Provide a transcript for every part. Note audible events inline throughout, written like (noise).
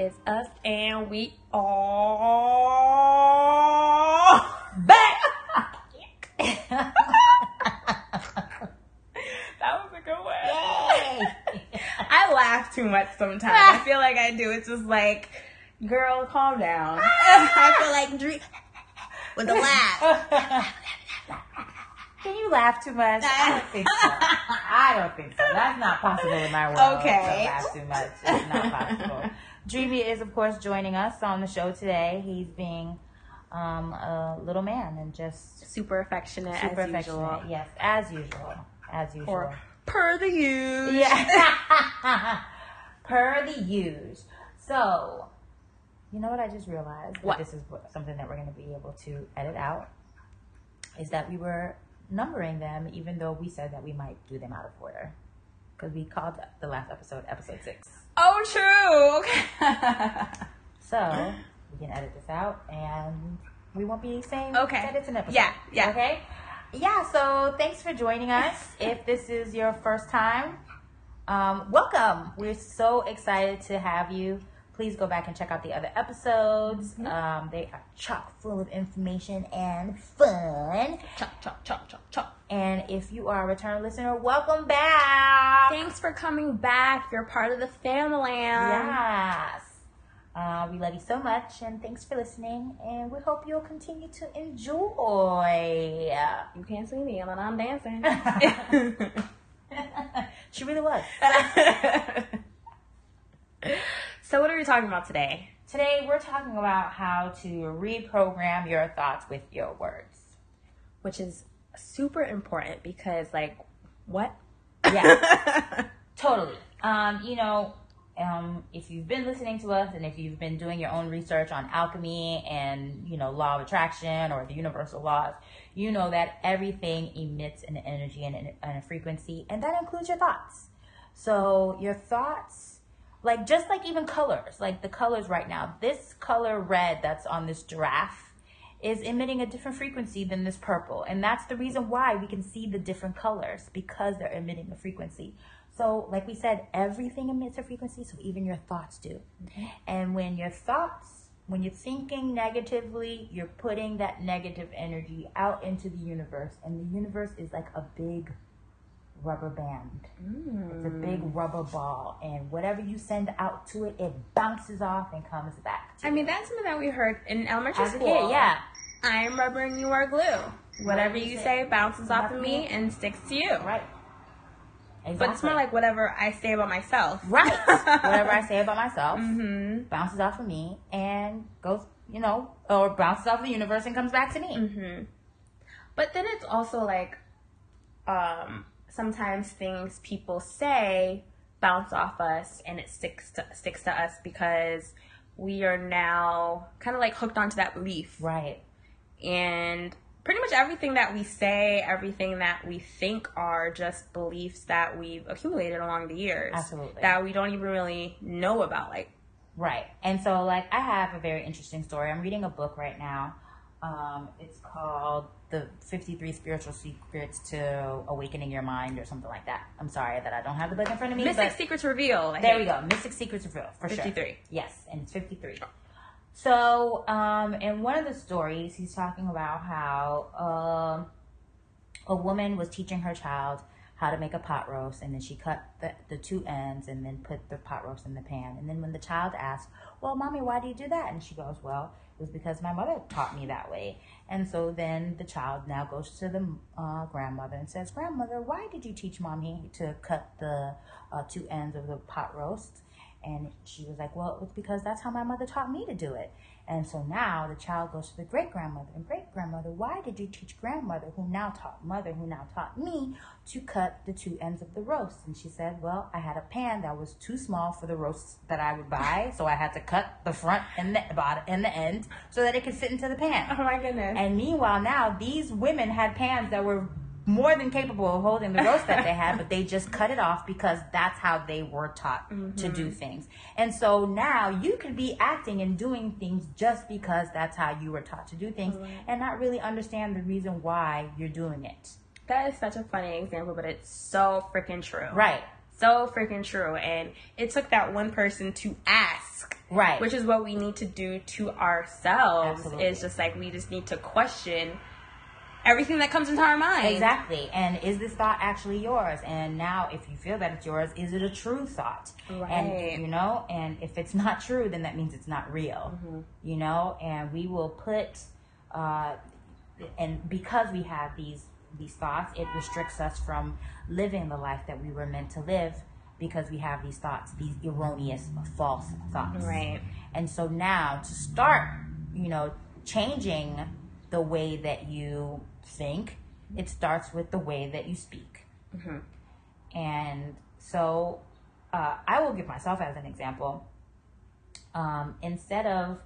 Is us, and we are back. (laughs) that was a good one. I laugh too much sometimes. I feel like I do. It's just like, girl, calm down. Ah. (laughs) I feel like Dre- with the laugh. (laughs) Can you laugh too much? I don't think so. I don't think so. That's not possible in my world. Okay. To laugh too much. It's not possible. Dreamy is, of course, joining us on the show today. He's being um, a little man and just Super affectionate super as affectionate. usual. Yes, as usual. As usual. Or per the use. Yeah. (laughs) per the use. So, you know what I just realized? that What? This is something that we're going to be able to edit out. Is that we were numbering them, even though we said that we might do them out of order. Because we called the last episode episode six. Oh, true. Okay. (laughs) So, we can edit this out and we won't be saying Okay. that it's an episode. Yeah, yeah. Okay? Yeah, so thanks for joining us. if this is your first time, um, welcome. We're so excited to have you. Please go back and check out the other episodes. Mm-hmm. Um, they are chock full of information and fun. chop, chop, chop, chop, chop. And if you are a return listener, welcome back. Thanks for coming back. You're part of the family. Yes. Uh, we love you so much, and thanks for listening. And we hope you'll continue to enjoy. You can't see me, but I'm dancing. (laughs) (laughs) she really was. (laughs) so, what are we talking about today? Today, we're talking about how to reprogram your thoughts with your words. Which is super important because, like, what? Yeah, (laughs) totally. Um, you know, um, if you've been listening to us and if you've been doing your own research on alchemy and, you know, law of attraction or the universal laws, you know that everything emits an energy and, and a frequency, and that includes your thoughts. So your thoughts, like just like even colors, like the colors right now, this color red that's on this giraffe is emitting a different frequency than this purple. And that's the reason why we can see the different colors because they're emitting a frequency. So, like we said, everything emits a frequency, so even your thoughts do. And when your thoughts, when you're thinking negatively, you're putting that negative energy out into the universe. And the universe is like a big rubber band. It's a big rubber ball. And whatever you send out to it, it bounces off and comes back to I mean, that's something that we heard in elementary As school. kid, yeah. I am rubber and you are glue. Whatever you say bounces off of me and sticks to you. Right. But it's more like whatever I say about myself. right. (laughs) Whatever I say about myself Mm-hmm. bounces off of me and goes, you know, or bounces off the universe and comes back to me. Mm-hmm. But then it's also like, um, sometimes things people say bounce off us and it sticks to sticks to us because we are now kind of like hooked onto that belief. Right. and pretty much everything that we say, everything that we think are just beliefs that we've accumulated along the years. Absolutely. That we don't even really know about. Like, Right. And so, like, I have a very interesting story. I'm reading a book right now. Um, it's called The 53 Spiritual Secrets to Awakening Your Mind or something like that. I'm sorry that I don't have the book in front of me. Mystic Secrets Reveal. I there we go. Mystic Secrets of Real, for sure. 53. Yes, and it's 53. So, um, in one of the stories, he's talking about how um, a woman was teaching her child how to make a pot roast, and then she cut the, the two ends and then put the pot roast in the pan. And then when the child asked, Well, mommy, why do you do that? And she goes, Well, was because my mother taught me that way. And so then the child now goes to the uh, grandmother and says, Grandmother, why did you teach mommy to cut the uh, two ends of the pot roast? And she was like, Well, it's because that's how my mother taught me to do it. And so now the child goes to the great grandmother and great grandmother, why did you teach grandmother, who now taught mother, who now taught me, to cut the two ends of the roast? And she said, Well, I had a pan that was too small for the roast that I would buy, so I had to cut the front and the bottom and the end so that it could fit into the pan. Oh my goodness. And meanwhile, now these women had pans that were more than capable of holding the roast that they had, (laughs) but they just cut it off because that's how they were taught to do mm-hmm. things. And so now you could be acting and doing things just because that's how you were taught to do things and not really understand the reason why you're doing it. that is such a funny example, but it's so freaking true. Right. so freaking true. And it took that one person to ask. Right. Which is what we need to do to ourselves. Absolutely. Is just like we just need to question everything that comes into our mind. Exactly. And is this thought actually yours? And now, if you feel that it's yours, is it a true thought? Right. And, you know, and if it's (laughs) not true, then that means it's not real, Mm-hmm. you know? And we will put, uh, and because we have these these thoughts, it restricts us from living the life that we were meant to live because we have these thoughts, these erroneous, false thoughts. Right. And so now to start, you know, changing the way that you think, it starts with the way that you speak. And so uh, I will give myself as an example. Um, instead of,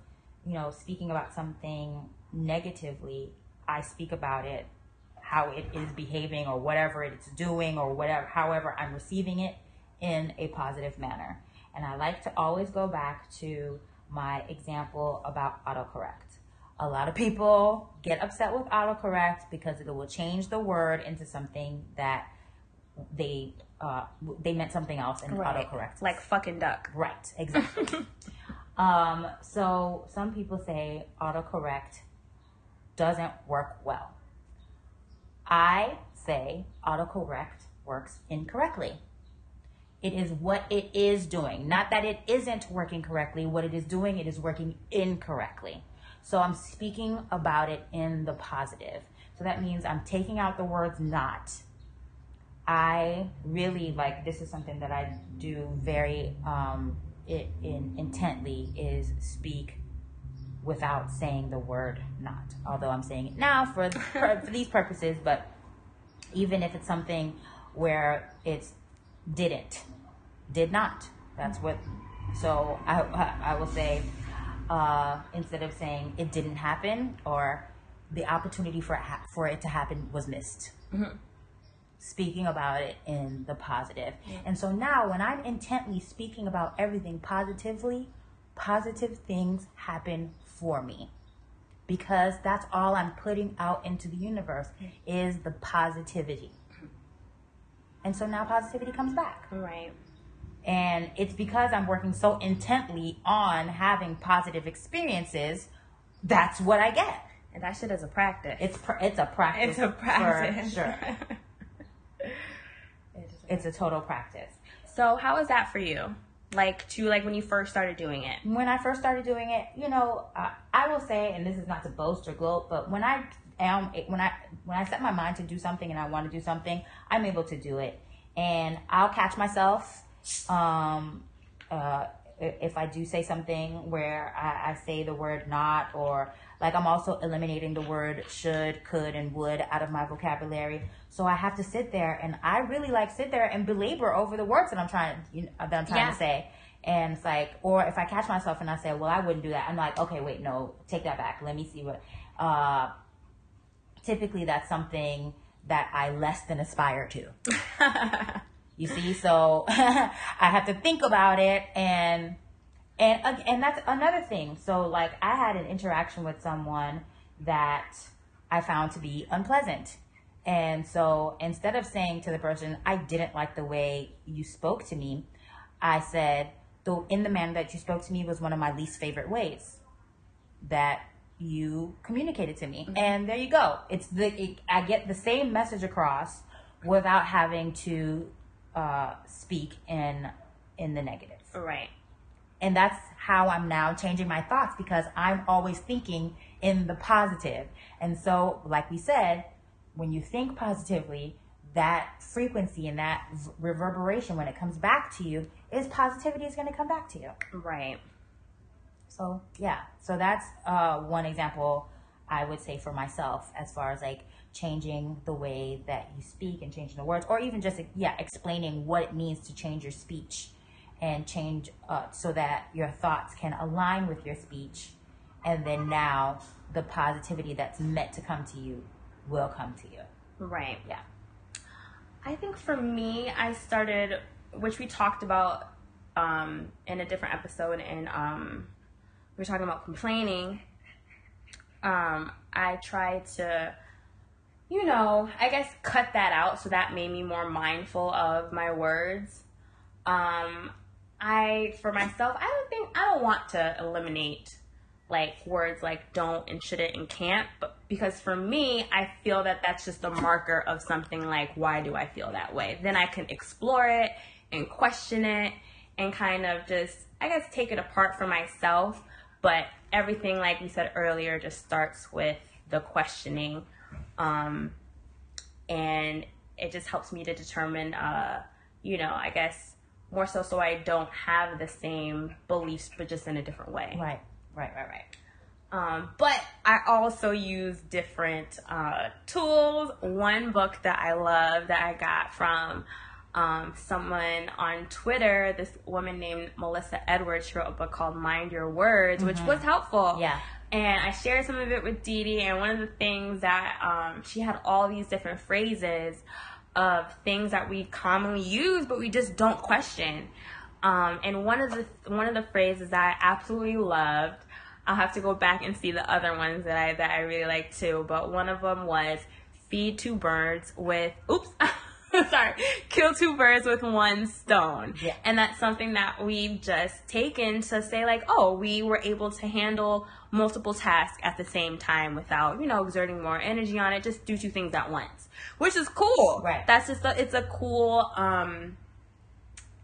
you know, speaking about something negatively, I speak about it, how it is behaving or whatever it's doing or whatever, however I'm receiving it in a positive manner. And I like to always go back to my example about autocorrect. A lot of people get upset with autocorrect because it will change the word into something that they uh, they meant something else in Right. autocorrect. Like fucking duck. Right, (laughs) exactly. um, so some people say autocorrect doesn't work well. I say autocorrect works incorrectly. It is what it is doing. Not that it isn't working correctly. What it is doing, it is working incorrectly. So I'm speaking about it in the positive. So that means I'm taking out the words not. I really like this is something that I do very um it, in intently is speak without saying the word not. Although I'm saying it now for for, for these purposes, but even if it's something where it's didn't, did not. That's what. So I I, I will say uh, instead of saying it didn't happen or the opportunity for it ha- for it to happen was missed. Speaking about it in the positive. And so now when I'm intently speaking about everything positively, positive things happen for me because that's all I'm putting out into the universe is the positivity. And so now positivity comes back. Right. And it's because I'm working so intently on having positive experiences, that's what I get. And that shit is a practice. It's pr- it's a practice. It's a practice. For sure. (laughs) It's a total practice. so how was that for you? Like to like when you first started doing it? when I first started doing it, you know, uh, I will say, and this is not to boast or gloat, but when I am, when I when I set my mind to do something and I want to do something, I'm able to do it, and I'll catch myself. Um, uh, if I do say something where I, I say the word not, or like I'm also eliminating the word should, could, and would out of my vocabulary. So I have to sit there, and I really like sit there and belabor over the words that I'm trying you know, that I'm trying Yeah. to say. And it's like, or if I catch myself and I say, well, I wouldn't do that. I'm like, okay, wait, no, take that back. Let me see what. Uh, typically, that's something that I less than aspire to. (laughs) You see, so (laughs) I have to think about it and and and that's another thing. So like I had an interaction with someone that I found to be unpleasant. And so instead of saying to the person, I didn't like the way you spoke to me, I said, though in the manner that you spoke to me was one of my least favorite ways that you communicated to me. Mm-hmm. And there you go. It's the it, I get the same message across without having to uh, speak in in the negative. Right. And that's how I'm now changing my thoughts because I'm always thinking in the positive. And so, like we said, when you think positively, that frequency and that reverberation, when it comes back to you, is positivity is going to come back to you. Right. So yeah, so that's uh, one example I would say for myself as far as like changing the way that you speak and changing the words, or even just yeah, explaining what it means to change your speech and change uh, so that your thoughts can align with your speech, and then now the positivity that's meant to come to you will come to you. Right. Yeah. I think for me, I started, which we talked about um, in a different episode, and um, we were talking about complaining. Um, I tried to, you know, I guess cut that out, so that made me more mindful of my words. Um, I for myself, I don't think I don't want to eliminate like words like don't and shouldn't and can't, but because for me, I feel that that's just a marker of something like why do I feel that way? Then I can explore it and question it and kind of just I guess take it apart for myself. But everything, like we said earlier, just starts with the questioning. Um, and it just helps me to determine, uh, you know, I guess more so so I don't have the same beliefs, but just in a different way. Right, right, right, right. Um, but I also use different uh, tools. One book that I love that I got from um, someone on Twitter, this woman named Melissa Edwards, she wrote a book called Mind Your Words, which was helpful. Yeah. And I shared some of it with Dee Dee, and one of the things that um, she had all these different phrases of things that we commonly use, but we just don't question. Um, and one of the one of the phrases that I absolutely loved, I'll have to go back and see the other ones that I that I really like too. But one of them was feed two birds with oops. (laughs) (laughs) Sorry, kill two birds with one stone. Yeah. And that's something that we've just taken to say, like, oh, we were able to handle multiple tasks at the same time without, you know, exerting more energy on it. Just do two things at once, which is cool. Right. That's just a, it's a cool, um,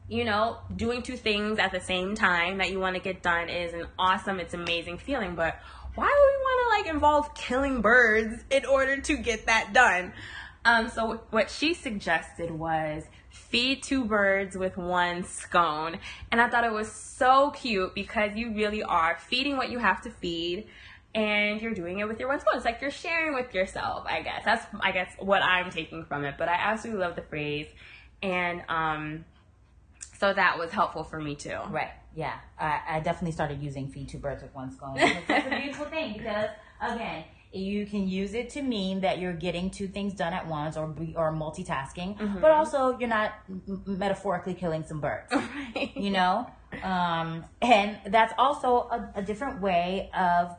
you know, doing two things at the same time that you want to get done is an awesome, it's amazing feeling. But why would we want to like involve killing birds in order to get that done? Um, so what she suggested was feed two birds with one scone. And I thought it was so cute because you really are feeding what you have to feed and you're doing it with your one scone. It's like you're sharing with yourself, I guess. That's I guess what I'm taking from it. But I absolutely love the phrase. And um so that was helpful for me too. Right. Yeah. I, I definitely started using feed two birds with one. (laughs) It's such a beautiful thing because again, you can use it to mean that you're getting two things done at once or be, or multitasking, but also you're not m- metaphorically killing some birds. (laughs) You know? Um, and that's also a, a different way of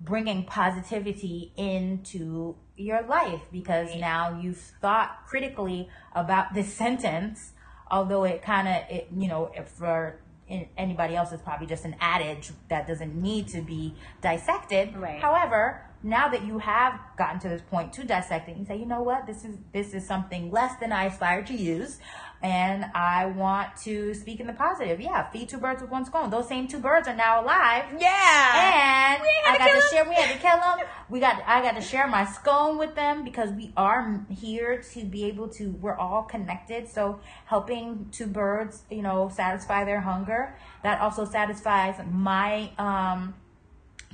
bringing positivity into your life because now you've thought critically about this (laughs) sentence although it kind of it you know if for in- anybody else it's probably just an adage that doesn't need to be dissected Right. however now that you have gotten to this point to dissect it you say you know what this is this is something less than i aspire to use and i want to speak in the positive yeah feed two birds with one stone those same two birds are now alive Yeah. and I got kill share. We had to kill them. (laughs) We got. I got to share my scone with them because we are here to be able to. We're all connected. So helping two birds, you know, satisfy their hunger. That also satisfies my um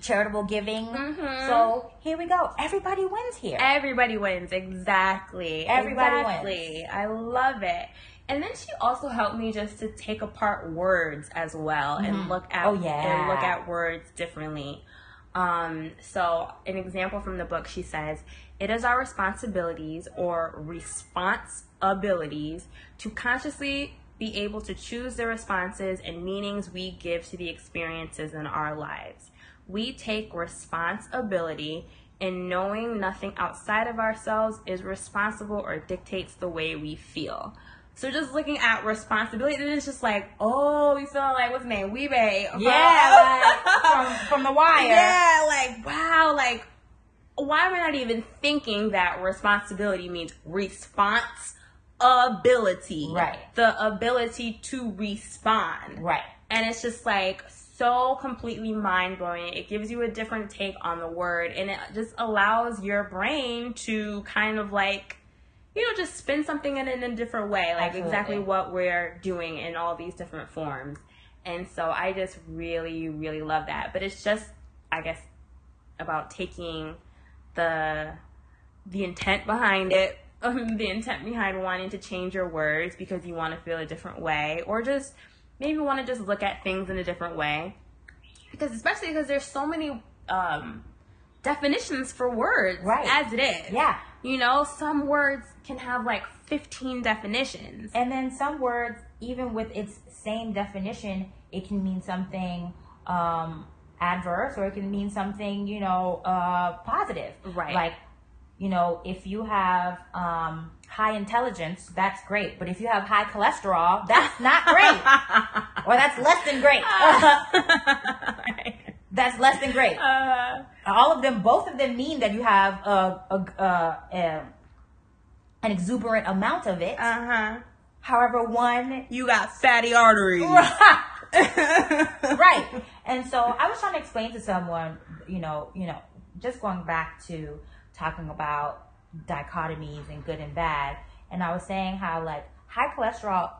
charitable giving. Mm-hmm. So here we go. Everybody wins here. Everybody wins. Exactly. Everybody exactly. I love it. And then she also helped me just to take apart words as well and look at Oh, yeah. and look at words differently. Um, so an example from the book she says, it is our responsibilities or responsibilities to consciously be able to choose the responses and meanings we give to the experiences in our lives. We take responsibility in knowing nothing outside of ourselves is responsible or dictates the way we feel. So just looking at responsibility, then it's just like, oh, we feel like what's name, Wee-Bey. yeah, like, (laughs) from, from the wire. Yeah, like wow, like why am I not even thinking that responsibility means response ability? Right. The ability to respond. Right. And it's just like so completely mind blowing. It gives you a different take on the word and it just allows your brain to kind of like, you know, just spin something in, in a different way. Like Absolutely. exactly what we're doing in all these different forms. And so I just really, really love that. But it's just, I guess, about taking the the intent behind it, (laughs) the intent behind wanting to change your words because you want to feel a different way, or just maybe want to just look at things in a different way. Because especially because there's so many um, definitions for words Right. as it is. Yeah. You know, some words can have like 15 definitions. And then some words, even with its same definition, it can mean something um, adverse or it can mean something, you know, uh, positive. Right. Like you know, if you have um, high intelligence, that's great. But if you have high cholesterol, that's not great, or that's less than great. (laughs) that's less than great. Uh, All of them, both of them mean that you have a, a, a, a an exuberant amount of it. uh-huh. However, one You got fatty arteries. (laughs) right. And so I was trying to explain to someone, you know, you know, just going back to talking about dichotomies and good and bad, and I was saying how like high cholesterol,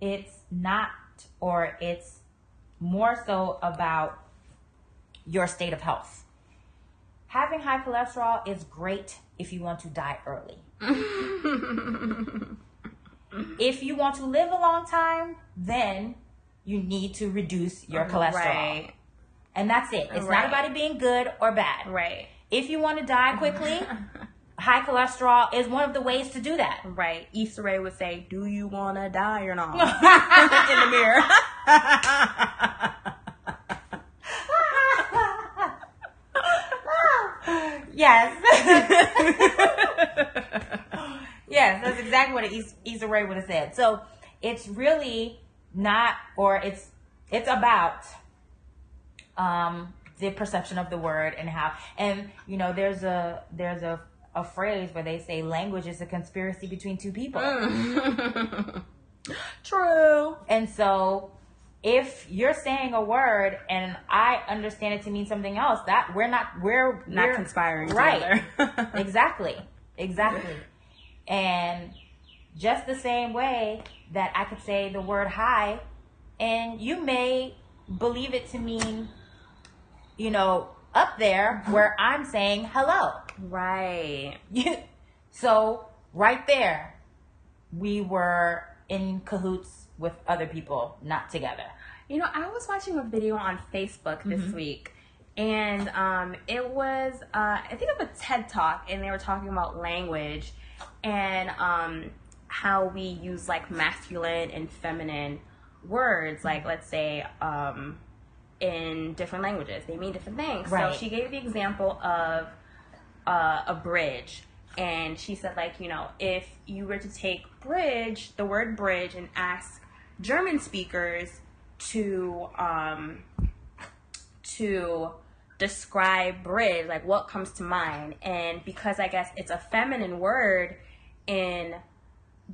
it's not, or it's more so about your state of health. Having high cholesterol is great if you want to die early. (laughs) if you want to live a long time, then you need to reduce your cholesterol. Right. And that's it. It's Right. not about it being good or bad. Right. If you want to die quickly, (laughs) high cholesterol is one of the ways to do that. Right. Issa Rae would say, Do you wanna die or not? (laughs) In the mirror. (laughs) yes. yes, that's exactly what Issa Rae would have said. So it's really not, or it's it's about um, the perception of the word and how, and you know, there's a there's a a phrase where they say language is a conspiracy between two people. (laughs) True. And so if you're saying a word and I understand it to mean something else, that we're not we're Not we're- conspiring Right. together. (laughs) exactly. Exactly. And just the same way that I could say the word hi and you may believe it to mean you know up there where I'm saying hello. right. so right there, we were in cahoots with other people, not together. You know, I was watching a video on Facebook this Mm-hmm. week, and um, it was uh, I think of a TED talk, and they were talking about language and um, how we use like masculine and feminine words. Like, let's say um, in different languages, they mean different things. Right. So she gave the example of uh, a bridge. And she said, like, you know, if you were to take bridge, the word bridge, and ask German speakers to um, to describe bridge, like what comes to mind. And because I guess it's a feminine word in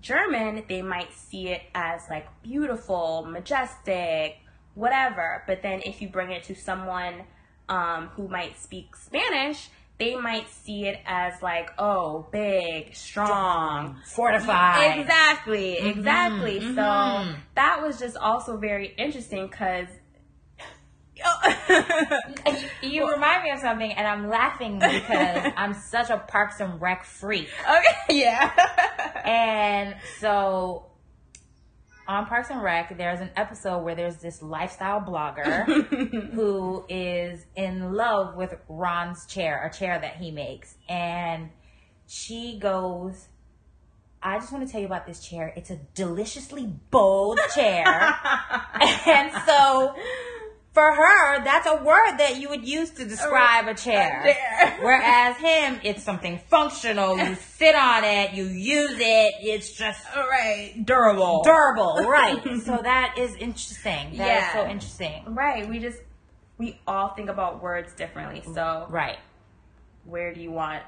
German, they might see it as like beautiful, majestic, whatever. But then if you bring it to someone um, who might speak Spanish, they might see it as like, oh, big, strong, Fortified. Exactly, exactly. So mhm. that was just also very interesting because. (laughs) You remind me of something, and I'm laughing because (laughs) I'm such a Parks and Rec freak. okay, yeah. And so on Parks and Rec, there's an episode where there's this lifestyle blogger (laughs) who is in love with Ron's chair, a chair that he makes. And she goes, I just want to tell you about this chair. It's a deliciously bold chair. (laughs) and so for her, that's a word that you would use to describe a chair. chair. Whereas him, it's something functional. You (laughs) sit on it, you use it. It's just All right, durable. durable, (laughs) right? so that is interesting. That is Yeah. so interesting. right. We just we all think about words differently. So Right. where do you want?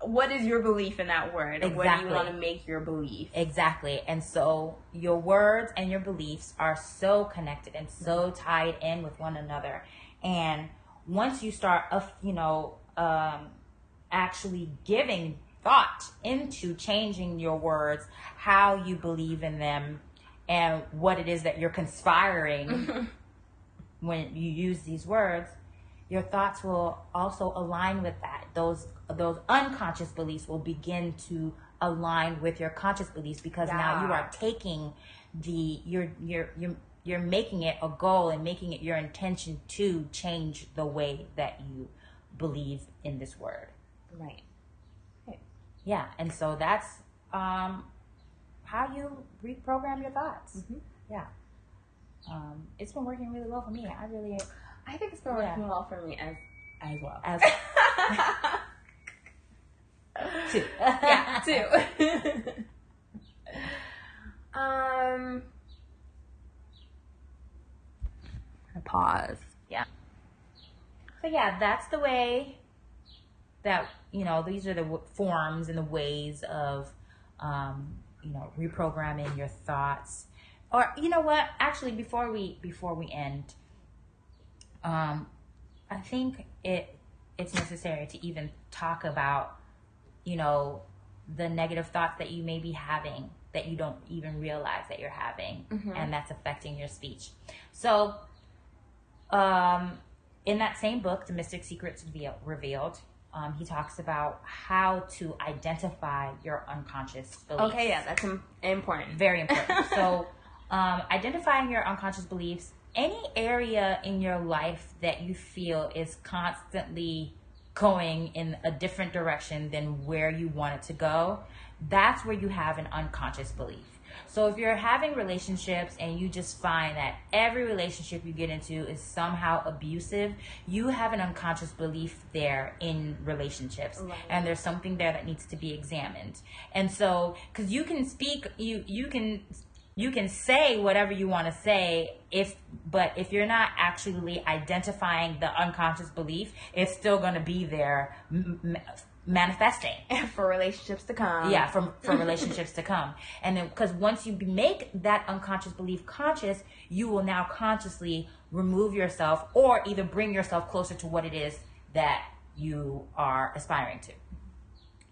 What is your belief in that word? And What do you want to make your belief? Exactly. And so your words and your beliefs are so connected and so tied in with one another. And once you start, uh, you know, um, actually giving thought into changing your words, how you believe in them, and what it is that you're conspiring (laughs) when you use these words, your thoughts will also align with that. Those those unconscious beliefs will begin to align with your conscious beliefs because now you are taking the you're you're you're you're making it a goal and making it your intention to change the way that you believe in this word. Right. Yeah, and so that's um, how you reprogram your thoughts. Yeah, um, it's been working really well for me. I really I think it's been Yeah. working well for me as as well. as (laughs) too. yeah, (laughs) too. um, pause. Yeah. So yeah, that's the way that you know these are the w- forms and the ways of um, you know reprogramming your thoughts. Or you know what? Actually, before we before we end, um, I think it it's necessary to even talk about you know the negative thoughts that you may be having that you don't even realize that you're having and that's affecting your speech so um, in that same book, The Mystic Secrets Revealed, um, he talks about how to identify your unconscious beliefs. Okay, yeah, that's important. Very important. so, um, identifying your unconscious beliefs, any area in your life that you feel is constantly going in a different direction than where you want it to go, that's where you have an unconscious belief. So if you're having relationships and you just find that every relationship you get into is somehow abusive, you have an unconscious belief there in relationships. And there's something there that needs to be examined. And so cuz you can speak you you can you can say whatever you want to say if but if you're not actually identifying the unconscious belief, it's still going to be there m- manifesting. (laughs) For relationships to come. yeah from (laughs) for relationships to come. And then because once you make that unconscious belief conscious you will now consciously remove yourself or either bring yourself closer to what it is that you are aspiring to.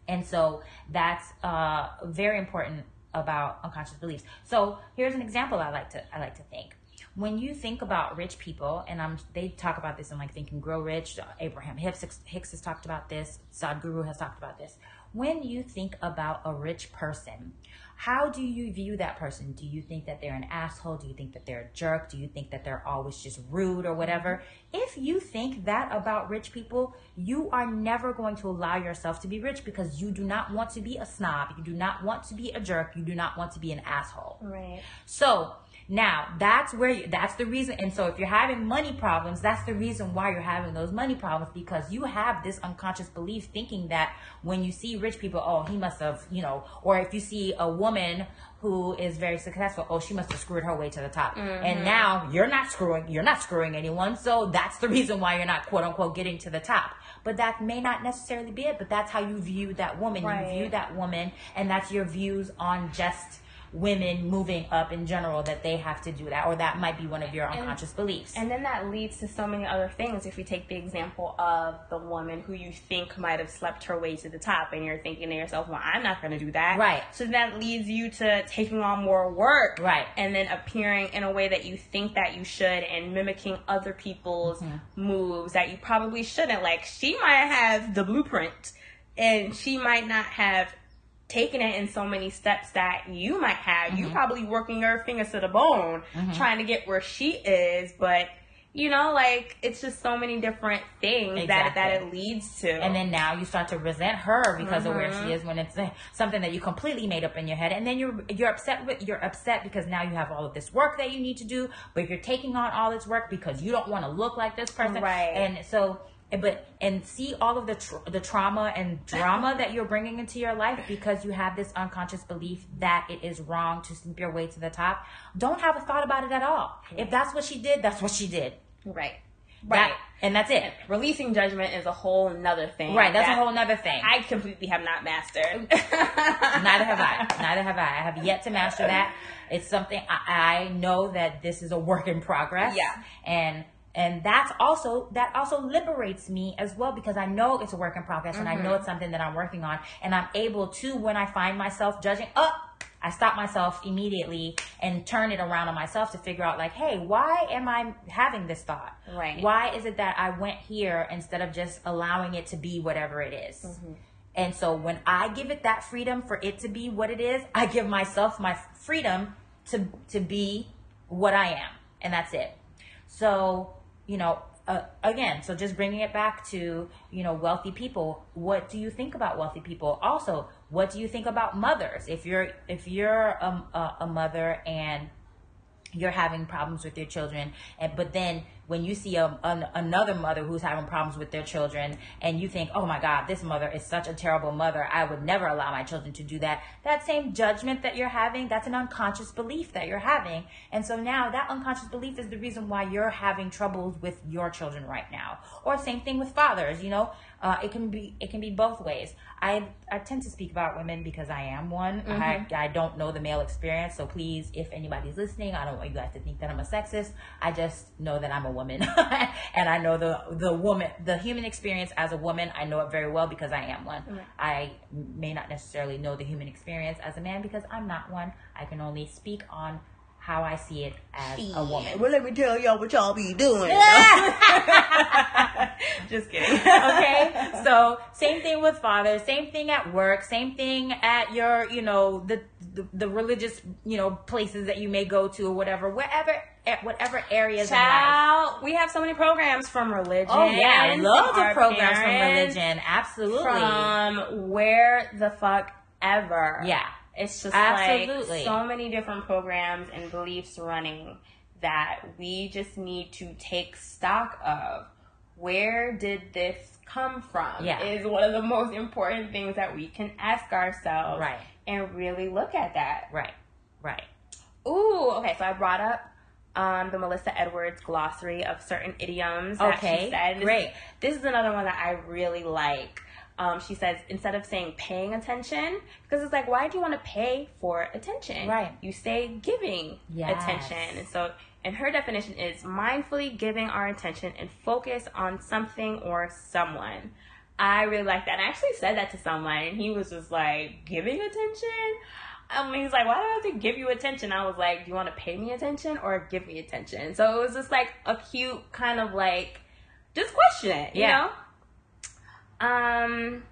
And so that's uh, very important about unconscious beliefs. So here's an example I like to I like to think. When you think about rich people, and I'm they talk about this in like Think and Grow Rich. Abraham Hicks, Hicks has talked about this. Sadhguru has talked about this. When you think about a rich person, how do you view that person? Do you think that they're an asshole? Do you think that they're a jerk? Do you think that they're always just rude or whatever? If you think that about rich people, you are never going to allow yourself to be rich because you do not want to be a snob. You do not want to be a jerk. You do not want to be an asshole. Right. So now that's where you, that's the reason. And so if you're having money problems, that's the reason why you're having those money problems because you have this unconscious belief thinking that when you see rich people, oh, he must have, you know, or if you see a woman who is very successful, oh, she must have screwed her way to the top. And mm-hmm. now you're not screwing, you're not screwing anyone. So that's the reason why you're not quote unquote getting to the top. But that may not necessarily be it, but that's how you view that woman. Right. You view that woman and that's your views on just women moving up in general that they have to do that or that might be one of your unconscious beliefs And then that leads to so many other things. If we take the example of the woman who you think might have slept her way to the top, and you're thinking to yourself, well, I'm not going to do that. Right. So that leads you to taking on more work. Right. And then appearing in a way that you think that you should and mimicking other people's Mm-hmm. moves that you probably shouldn't. Like, she might have the blueprint, and she might not have taken it in so many steps that you might have. You Mm-hmm. probably working your fingers to the bone trying to get where she is, but you know, like it's just so many different things that that it leads to. and then now you start to resent her because of where she is when it's (laughs) something that you completely made up in your head and then you're you're upset with you're upset because now you have all of this work that you need to do but you're taking on all this work because you don't want to look like this person Right. and so but and see all of the tr- the trauma and drama that you're bringing into your life because you have this unconscious belief that it is wrong to sleep your way to the top don't have a thought about it at all if that's what she did that's what she did right. That- Right. and that's it Releasing judgment is a whole nother thing. right that's a whole nother thing I completely have not mastered. (laughs) Neither have I. (laughs) Neither have I. I have yet to master that. It's something I, I know that this is a work in progress. Yeah. And and that's also that also liberates me as well because I know it's a work in progress and I mm-hmm. know it's something that I'm working on and I'm able to when I find myself judging up I stop myself immediately and turn it around on myself to figure out like, hey, why am I having this thought? Right. Why is it that I went here instead of just allowing it to be whatever it is? Mm-hmm. And so when I give it that freedom for it to be what it is, I give myself my freedom to to be what I am, and that's it. So you know, uh, again, so just bringing it back to you know wealthy people. What do you think about wealthy people? Also, what do you think about mothers? If you're if you're a, a, a mother and you're having problems with your children and but then when you see a, an, another mother who's having problems with their children and you think, oh my God, this mother is such a terrible mother. I would never allow my children to do that. That same judgment that you're having, that's an unconscious belief that you're having. And so now that unconscious belief is the reason why you're having troubles with your children right now. Or same thing with fathers, you know, uh, it can be it can be both ways. I I tend to speak about women because I am one. I, I don't know the male experience, so please, if anybody's listening, I don't want you guys to think that I'm a sexist. I just know that I'm a woman, (laughs) and I know the the woman the human experience as a woman. I know it very well because I am one. I may not necessarily know the human experience as a man because I'm not one. I can only speak on how I see it as a woman. Well, let me tell y'all what y'all be doing. (laughs) Just kidding. okay so same thing with father, same thing at work same thing at your you know the, the the religious you know places that you may go to or whatever wherever at eh, whatever areas Child, we have so many programs from religion. oh yeah loads our of programs from religion absolutely From where the fuck ever. yeah It's just Absolutely. like so many different programs and beliefs running that we just need to take stock of. Where did this come from? Yeah. Is one of the most important things that we can ask ourselves. Right. And really look at that. right right Ooh, okay. So I brought up um, the Melissa Edwards glossary of certain idioms that Okay, she said. This- great. This is another one that I really like. Um, she says instead of saying paying attention, because it's like, why do you want to pay for attention? Right. You say giving Yes. attention, and so. And her definition is mindfully giving our attention and focus on something or someone. I really like that. I actually said that to someone, and he was just like, giving attention? I Um, he's like, why do I have to give you attention? I was like, do you want to pay me attention or give me attention? So it was just like a cute kind of like, just question it, you Yeah. know? Um,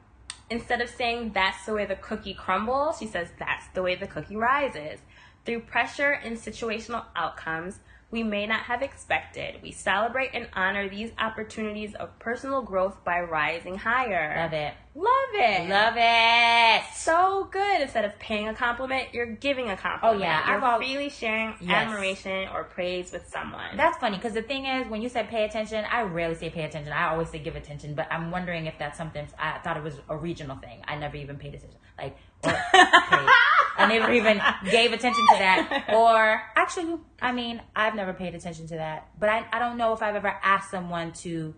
instead of saying that's the way the cookie crumbles, she says that's the way the cookie rises. Through pressure and situational outcomes we may not have expected, we celebrate and honor these opportunities of personal growth by rising higher. love it Love it. love it So good. Instead of paying a compliment, you're giving a compliment. Oh, yeah. You're I've freely sharing Yes. admiration or praise with someone. That's funny because the thing is, when you said pay attention, I rarely say pay attention. I always say give attention, but I'm wondering if that's something. I thought it was a regional thing. I never even paid attention. Like, or. (laughs) I never even gave attention to that. (laughs) Or actually, I mean, I've never paid attention to that. But I, I don't know if I've ever asked someone to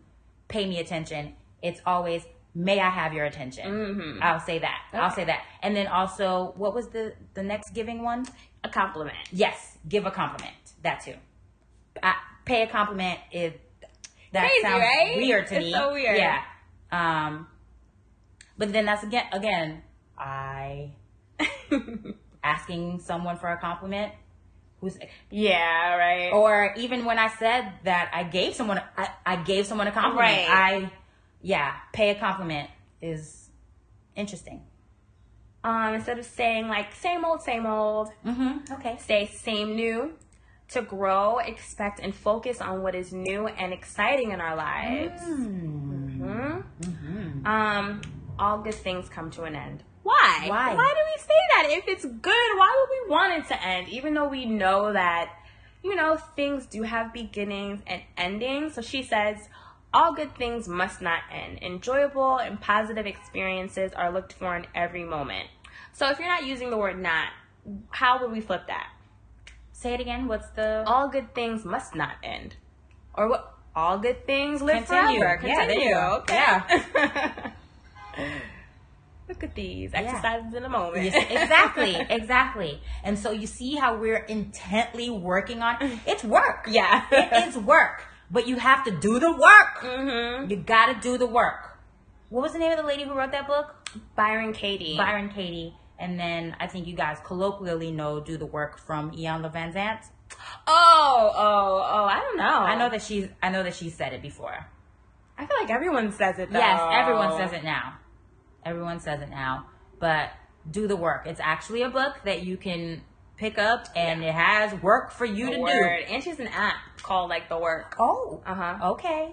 pay me attention. It's always, may I have your attention? I'll say that. I'll say that. And then also, what was the the next giving one? a compliment. Yes, give a compliment. That too. I, pay a compliment is that Crazy, sounds right? weird to It's me. so weird. Yeah. Um, but then that's again again I (laughs) asking someone for a compliment who's Yeah, right. or even when I said that I gave someone I, I gave someone a compliment. Right. I yeah, pay a compliment is interesting. Um, instead of saying like same old, same old, Mm-hmm. Okay. say same new. To grow, expect, and focus on what is new and exciting in our lives. Mm. hmm Um, all good things come to an end. Why? Why? Why do we say that? If it's good, why would we want it to end? Even though we know that, you know, things do have beginnings and endings. So she says, all good things must not end. Enjoyable and positive experiences are looked for in every moment. So if you're not using the word not, how would we flip that? Say it again. What's the All good things must not end. Or what? All good things live Continue. forever. Yeah, there Continue. you go. Okay. Yeah. (laughs) (laughs) Look at these exercises in a moment. Yes, exactly, (laughs) exactly. And so you see how we're intently working on it's work. Yeah. it is work, but you have to do the work. hmm You got to do the work. What was the name of the lady who wrote that book? Byron Katie. Byron Katie. And then I think you guys colloquially know "Do the Work" from Iyanla Vanzant. Oh, oh, oh! I don't know. I know that she's. I know that she said it before. I feel like everyone says it. Though. Yes, everyone says it now. Everyone says it now. But do the work. It's actually a book that you can pick up, and it has work for you The to word. do. And she's an app called like the work. Oh, Uh huh. okay.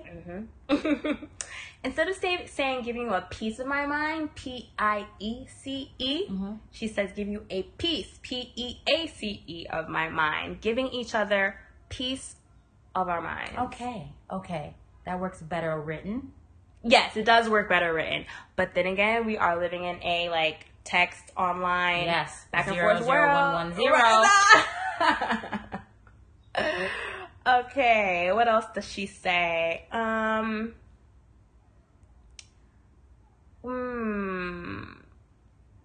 Mm-hmm. (laughs) Instead of say, saying giving you a piece of my mind, P I E C E, Mm-hmm. she says give you a piece, P E A C E of my mind, giving each other peace of our mind. Okay, okay. That works better written. Yes, it does work better written. But then again, we are living in a like text online, Yes. back and forth zero, world. one, one, zero. (laughs) Okay, what else does she say? Um. Hmm.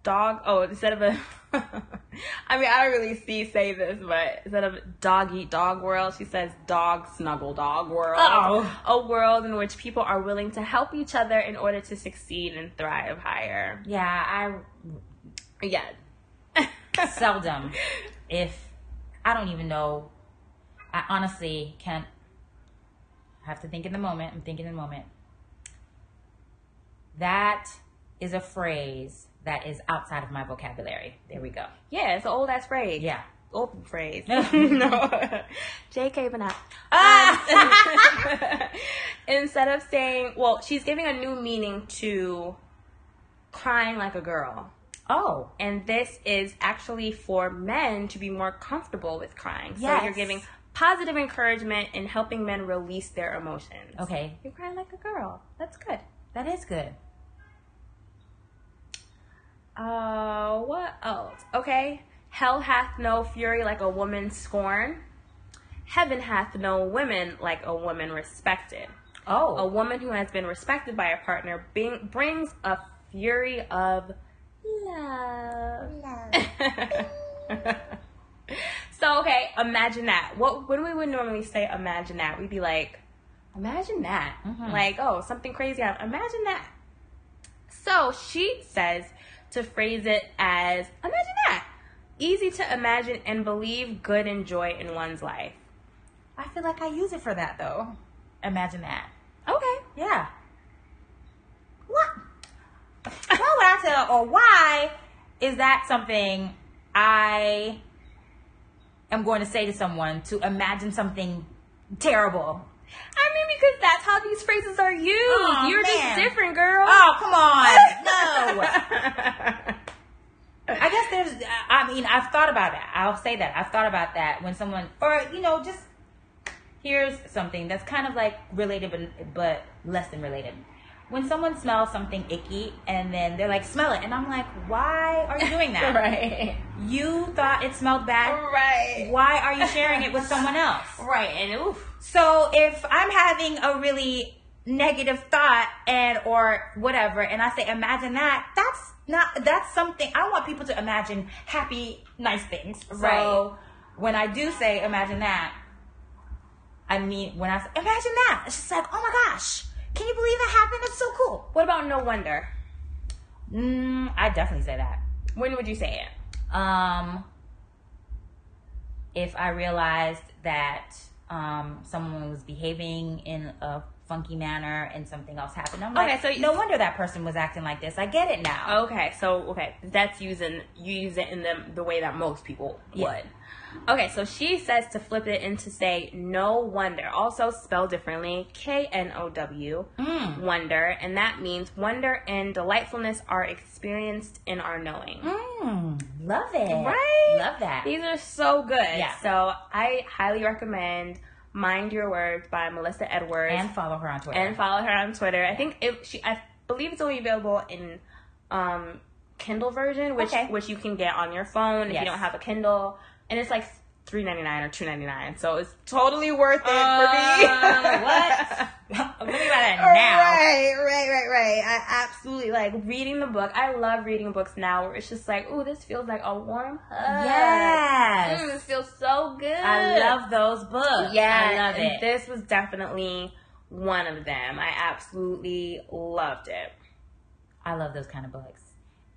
Dog. Oh, instead of a. (laughs) I mean, I don't really see say this, but instead of dog eat dog world, she says dog snuggle dog world. Oh. A world in which people are willing to help each other in order to succeed and thrive higher. Yeah, I. Yeah. (laughs) Seldom, if I don't even know, I honestly can't. I have to think in the moment. I'm thinking in the moment. That is a phrase that is outside of my vocabulary. There we go. Yeah, it's an old ass phrase. Yeah. Old phrase. (laughs) no. JK, but not. Ah! Um, (laughs) (laughs) instead of saying, well, she's giving a new meaning to crying like a girl. Oh, And this is actually for men to be more comfortable with crying. So you're giving positive encouragement and helping men release their emotions. okay. You're crying like a girl. That's good. That is good. Uh, what else? Okay. Hell hath no fury like a woman scorned. Heaven hath no women like a woman respected. Oh, A woman who has been respected by a partner being, brings a fury of love. (laughs) so okay, imagine that. What when we would normally say imagine that, we'd be like, imagine that. Mhm. Like, oh, something crazy. happened. Imagine that. So she says to phrase it as imagine that. Easy to imagine and believe good and joy in one's life. I feel like I use it for that though. Imagine that. Okay. Yeah. What? Why would I tell, or why is that something I am going to say to someone to imagine something terrible? I mean, because that's how these phrases are used. Aw, You're just different, girl. Oh, come on. (laughs) No. I guess there's, I mean, I've thought about that. I'll say that. I've thought about that when someone, or, you know, just here's something that's kind of like related, but, but less than related. When someone smells something icky and then they're like, smell it. And I'm like, why are you doing that? (laughs) right. You thought it smelled bad. Right. Why are you sharing it with someone else? (laughs) Right. And oof. So if I'm having a really negative thought and or whatever, and I say imagine that, that's not that's something I want people to imagine happy, nice things. So Right. when I do say imagine that, I mean when I say imagine that, it's just like oh my gosh, can you believe that happened? It's so cool. What about no wonder? Mm, I definitely say that. When would you say it? Um, if I realized that um, someone was behaving in a funky manner and something else happened, I'm like, Okay, so no wonder that person was acting like this. I get it now. Okay, so okay, that's using you use it in the the way that most people Yeah. would. Okay, so she says to flip it and to say no wonder, also spelled differently, K N O W, Mm. wonder, and that means wonder and delightfulness are experienced in our knowing. Mm, love it. Right? Love that. These are so good. Yeah. So I highly recommend Mind Your Words by Melissa Edwards And follow her on Twitter. and follow her on Twitter. I think it, she, I believe it's only available in um, Kindle version, which Okay. which you can get on your phone if you don't have a Kindle, and it's like three ninety nine or two ninety nine. So it's totally worth it Uh, for me. what? (laughs) Let me buy that now. Right, right, right, right. I absolutely like reading the book. I love reading books now where it's just like, ooh, this feels like a warm hug. Yes. Mm, this feels so good. I love those books. Yeah, I love it. this was definitely one of them. I absolutely loved it. I love those kind of books.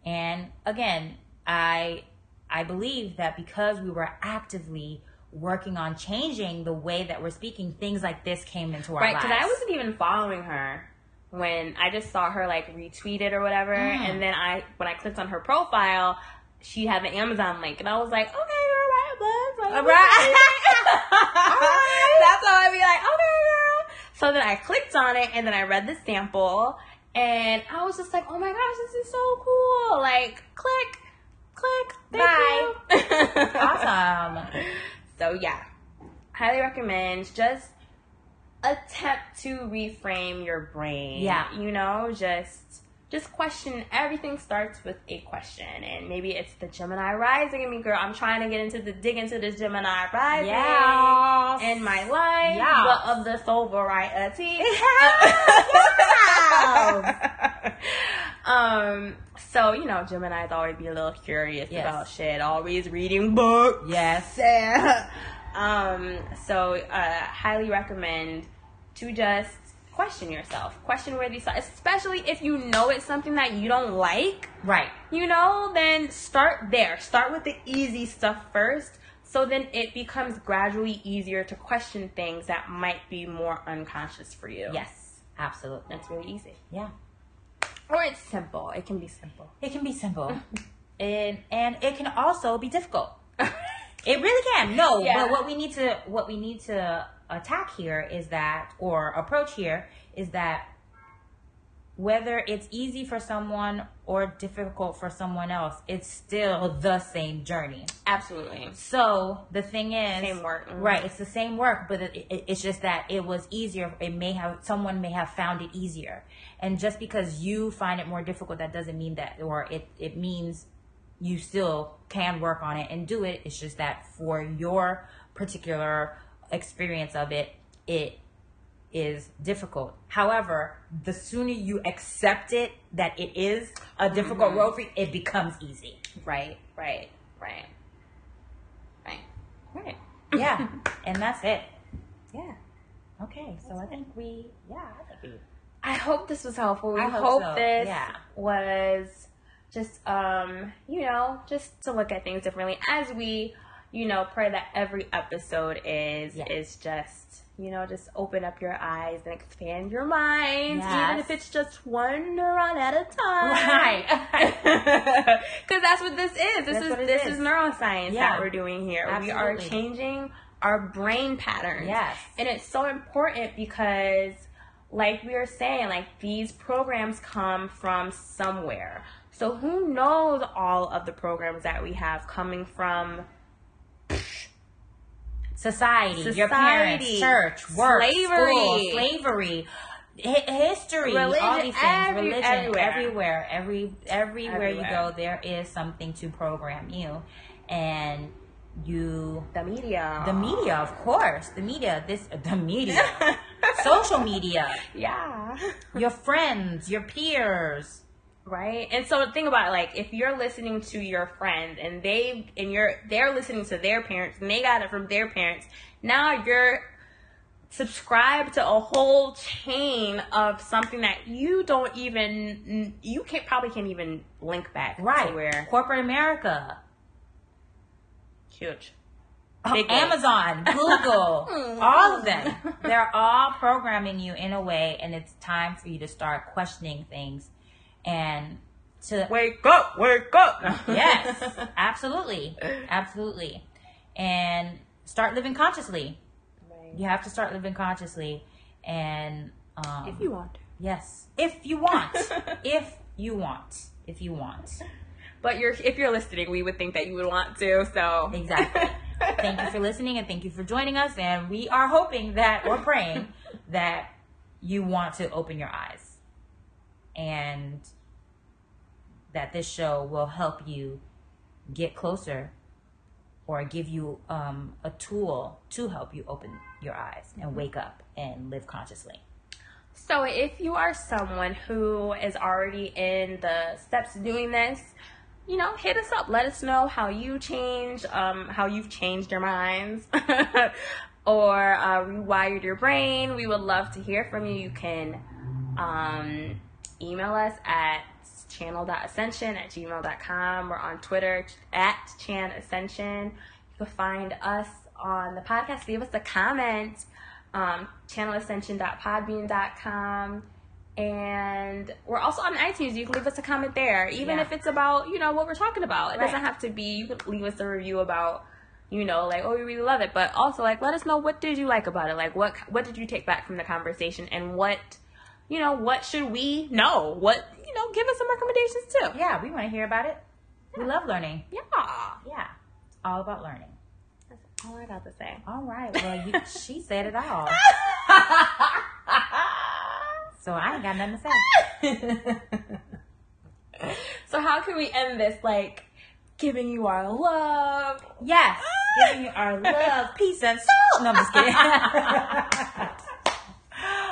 And again, I I believe that because we were actively working on changing the way that we're speaking, things like this came into our Right, lives. because I wasn't even following her when I just saw her like retweet it or whatever, Mm. and then I when I clicked on her profile, she had an Amazon link, and I was like, okay, you're right, bud. (laughs) Like, Alright. That's how I'd be like, okay, girl. So then I clicked on it, and then I read the sample, and I was just like, oh my gosh, this is so cool. Like, click, click, thank Bye. (laughs) awesome. So yeah, highly recommend. Just attempt to reframe your brain. Yeah. You know, just just question everything starts with a question and maybe it's the gemini rising in me girl i'm trying to get into the dig into this gemini rising Yes. in my life Yes. but of the soul variety (laughs) um so you know gemini's always be a little curious Yes. about shit always reading books Yes. (laughs) um, so uh, highly recommend to just question yourself, question where these, especially if you know it's something that you don't like. Right. You know, then start there. Start with the easy stuff first. So then it becomes gradually easier to question things that might be more unconscious for you. Yes. Absolutely. That's really easy. Yeah. Or it's simple. It can be simple. It can be simple. (laughs) and and it can also be difficult. (laughs) It really can. No, Yeah. but what we need to what we need to attack here is that or approach here is that whether it's easy for someone or difficult for someone else, it's still the same journey. Absolutely. So the thing is, Same work. Mhm. right? It's the same work, but it, it, it's just that it was easier. It may have someone may have found it easier, and just because you find it more difficult, that doesn't mean that, or it it means you still can work on it and do it. It's just that for your particular experience of it, it is difficult. However, the sooner you accept it that it is a difficult road for you, it becomes easy. Right, right, right. Right. Right. Yeah. (laughs) and that's it. Yeah. Okay. So I think we, yeah, I think we, I hope this was helpful. We I hope hope, so, this yeah. was just um, you know, just to look at things differently as we, you know, pray that every episode is Yeah. is just, you know, just open up your eyes and expand your mind, even if it's just one neuron at a time. Right. (laughs) (laughs) Because that's what this is. This That's is this is. is neuroscience Yeah. that we're doing here. We are changing our brain patterns. Yes. And it's so important because like we were saying, like these programs come from somewhere. So who knows all of the programs that we have coming from Society, your parents, church, work, slavery. school, slavery, hi- history, all Religion, these things, every- religion, everywhere. everywhere, every everywhere you go, there is something to program you, and you the media. the media, of course, the media, this (laughs) the media, (laughs) social media, Yeah. (laughs) your friends, your peers. Right. And so think about it, like if you're listening to your friends and they and you're they're listening to their parents and they got it from their parents. Now you're subscribed to a whole chain of something that you don't even you can't probably can't even link back Right. to where Corporate America, huge. Oh, Big one. Amazon, (laughs) Google, all of them. (laughs) They're all programming you in a way, and it's time for you to start questioning things and to Wake up, wake up. (laughs) yes, absolutely, absolutely, and start living consciously. Right. You have to start living consciously, and um, If you want yes, if you want, (laughs) if you want, if you want. But you're if you're listening, we would think that you would want to, so Exactly. (laughs) thank you for listening and thank you for joining us. And we are hoping that, or praying that you want to open your eyes and that this show will help you get closer or give you um, a tool to help you open your eyes and wake up and live consciously. So, if you are someone who is already in the steps of doing this, you know, hit us up. Let us know how you change, um, how you've changed your minds, (laughs) or uh, rewired your brain. We would love to hear from you. You can um, email us at channel.ascension at gmail.com. We're on Twitter at Chan Ascension. You can find us on the podcast. Leave us a comment. Um, channelascension.podbean.com. And we're also on iTunes. You can leave us a comment there, even Yeah. if it's about, you know, what we're talking about. It Right. doesn't have to be, you could leave us a review about, you know, like, oh, we really love it. But also, like, let us know what did you like about it? Like, what, what did you take back from the conversation? And what, you know, what should we know? What, you know, give us some recommendations too. Yeah, we want to hear about it. We love learning. Yeah. Yeah, it's all about learning. That's all I got to say. All right. Well, you, she said it all. (laughs) So I ain't got nothing to say. (laughs) so how can we end this? Like giving you our love. Yes. Giving you our love, peace, and (laughs) soul. No, I'm just kidding.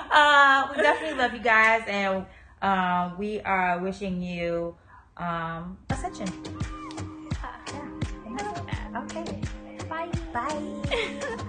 (laughs) uh, we definitely love you guys, and uh, we are wishing you um, ascension. Yeah. Okay. Bye. Bye. (laughs)